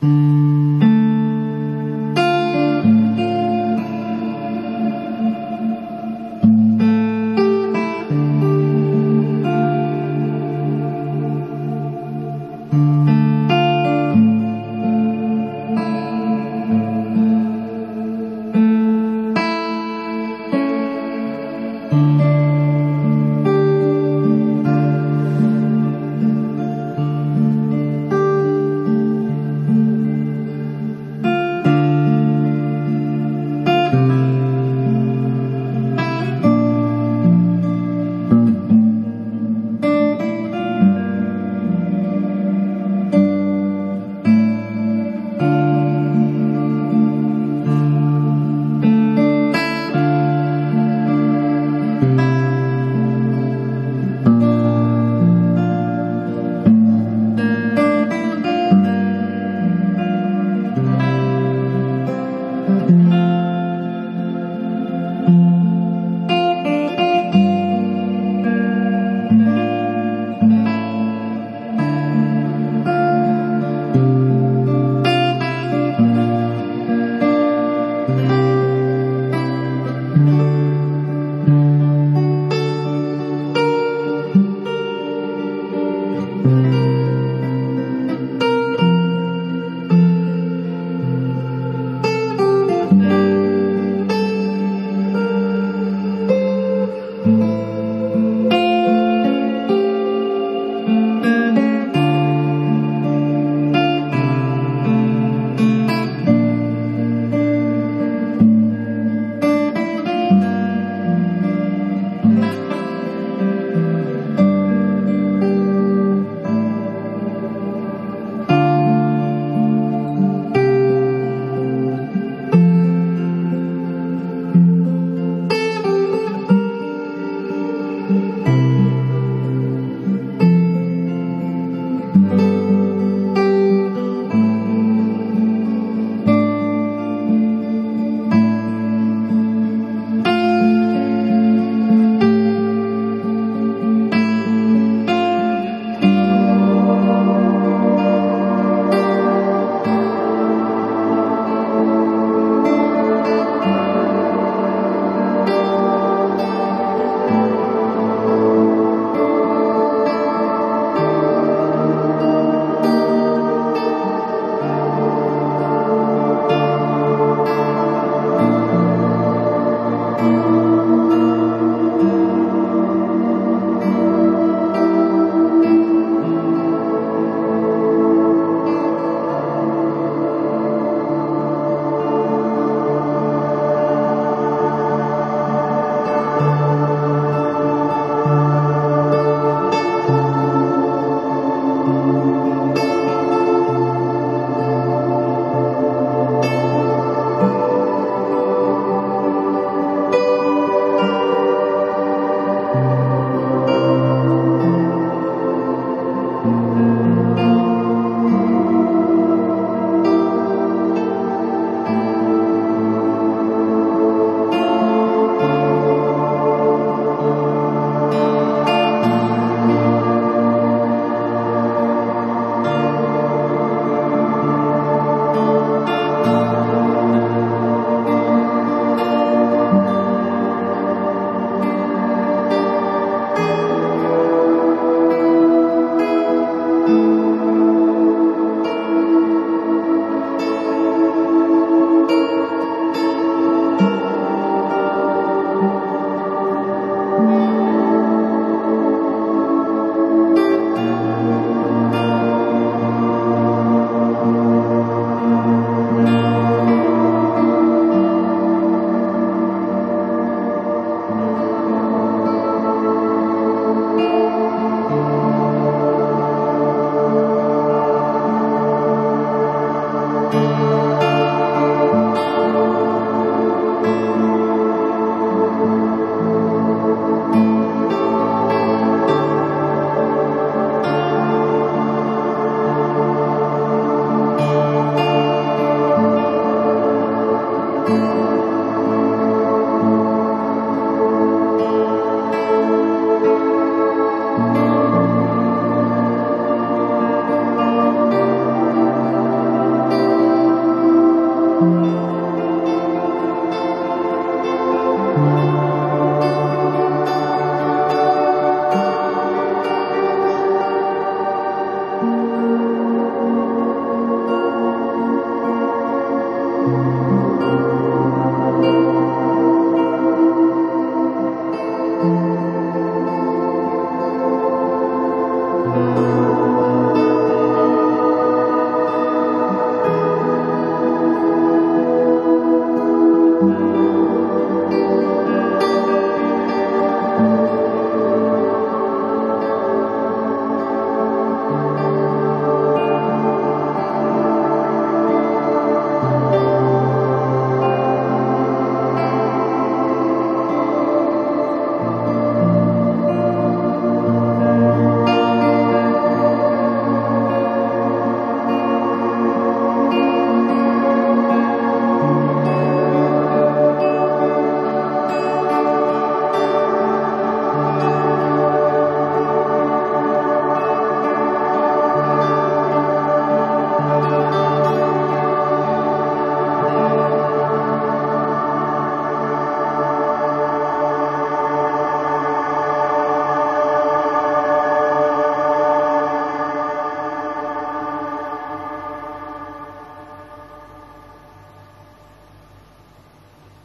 嗯。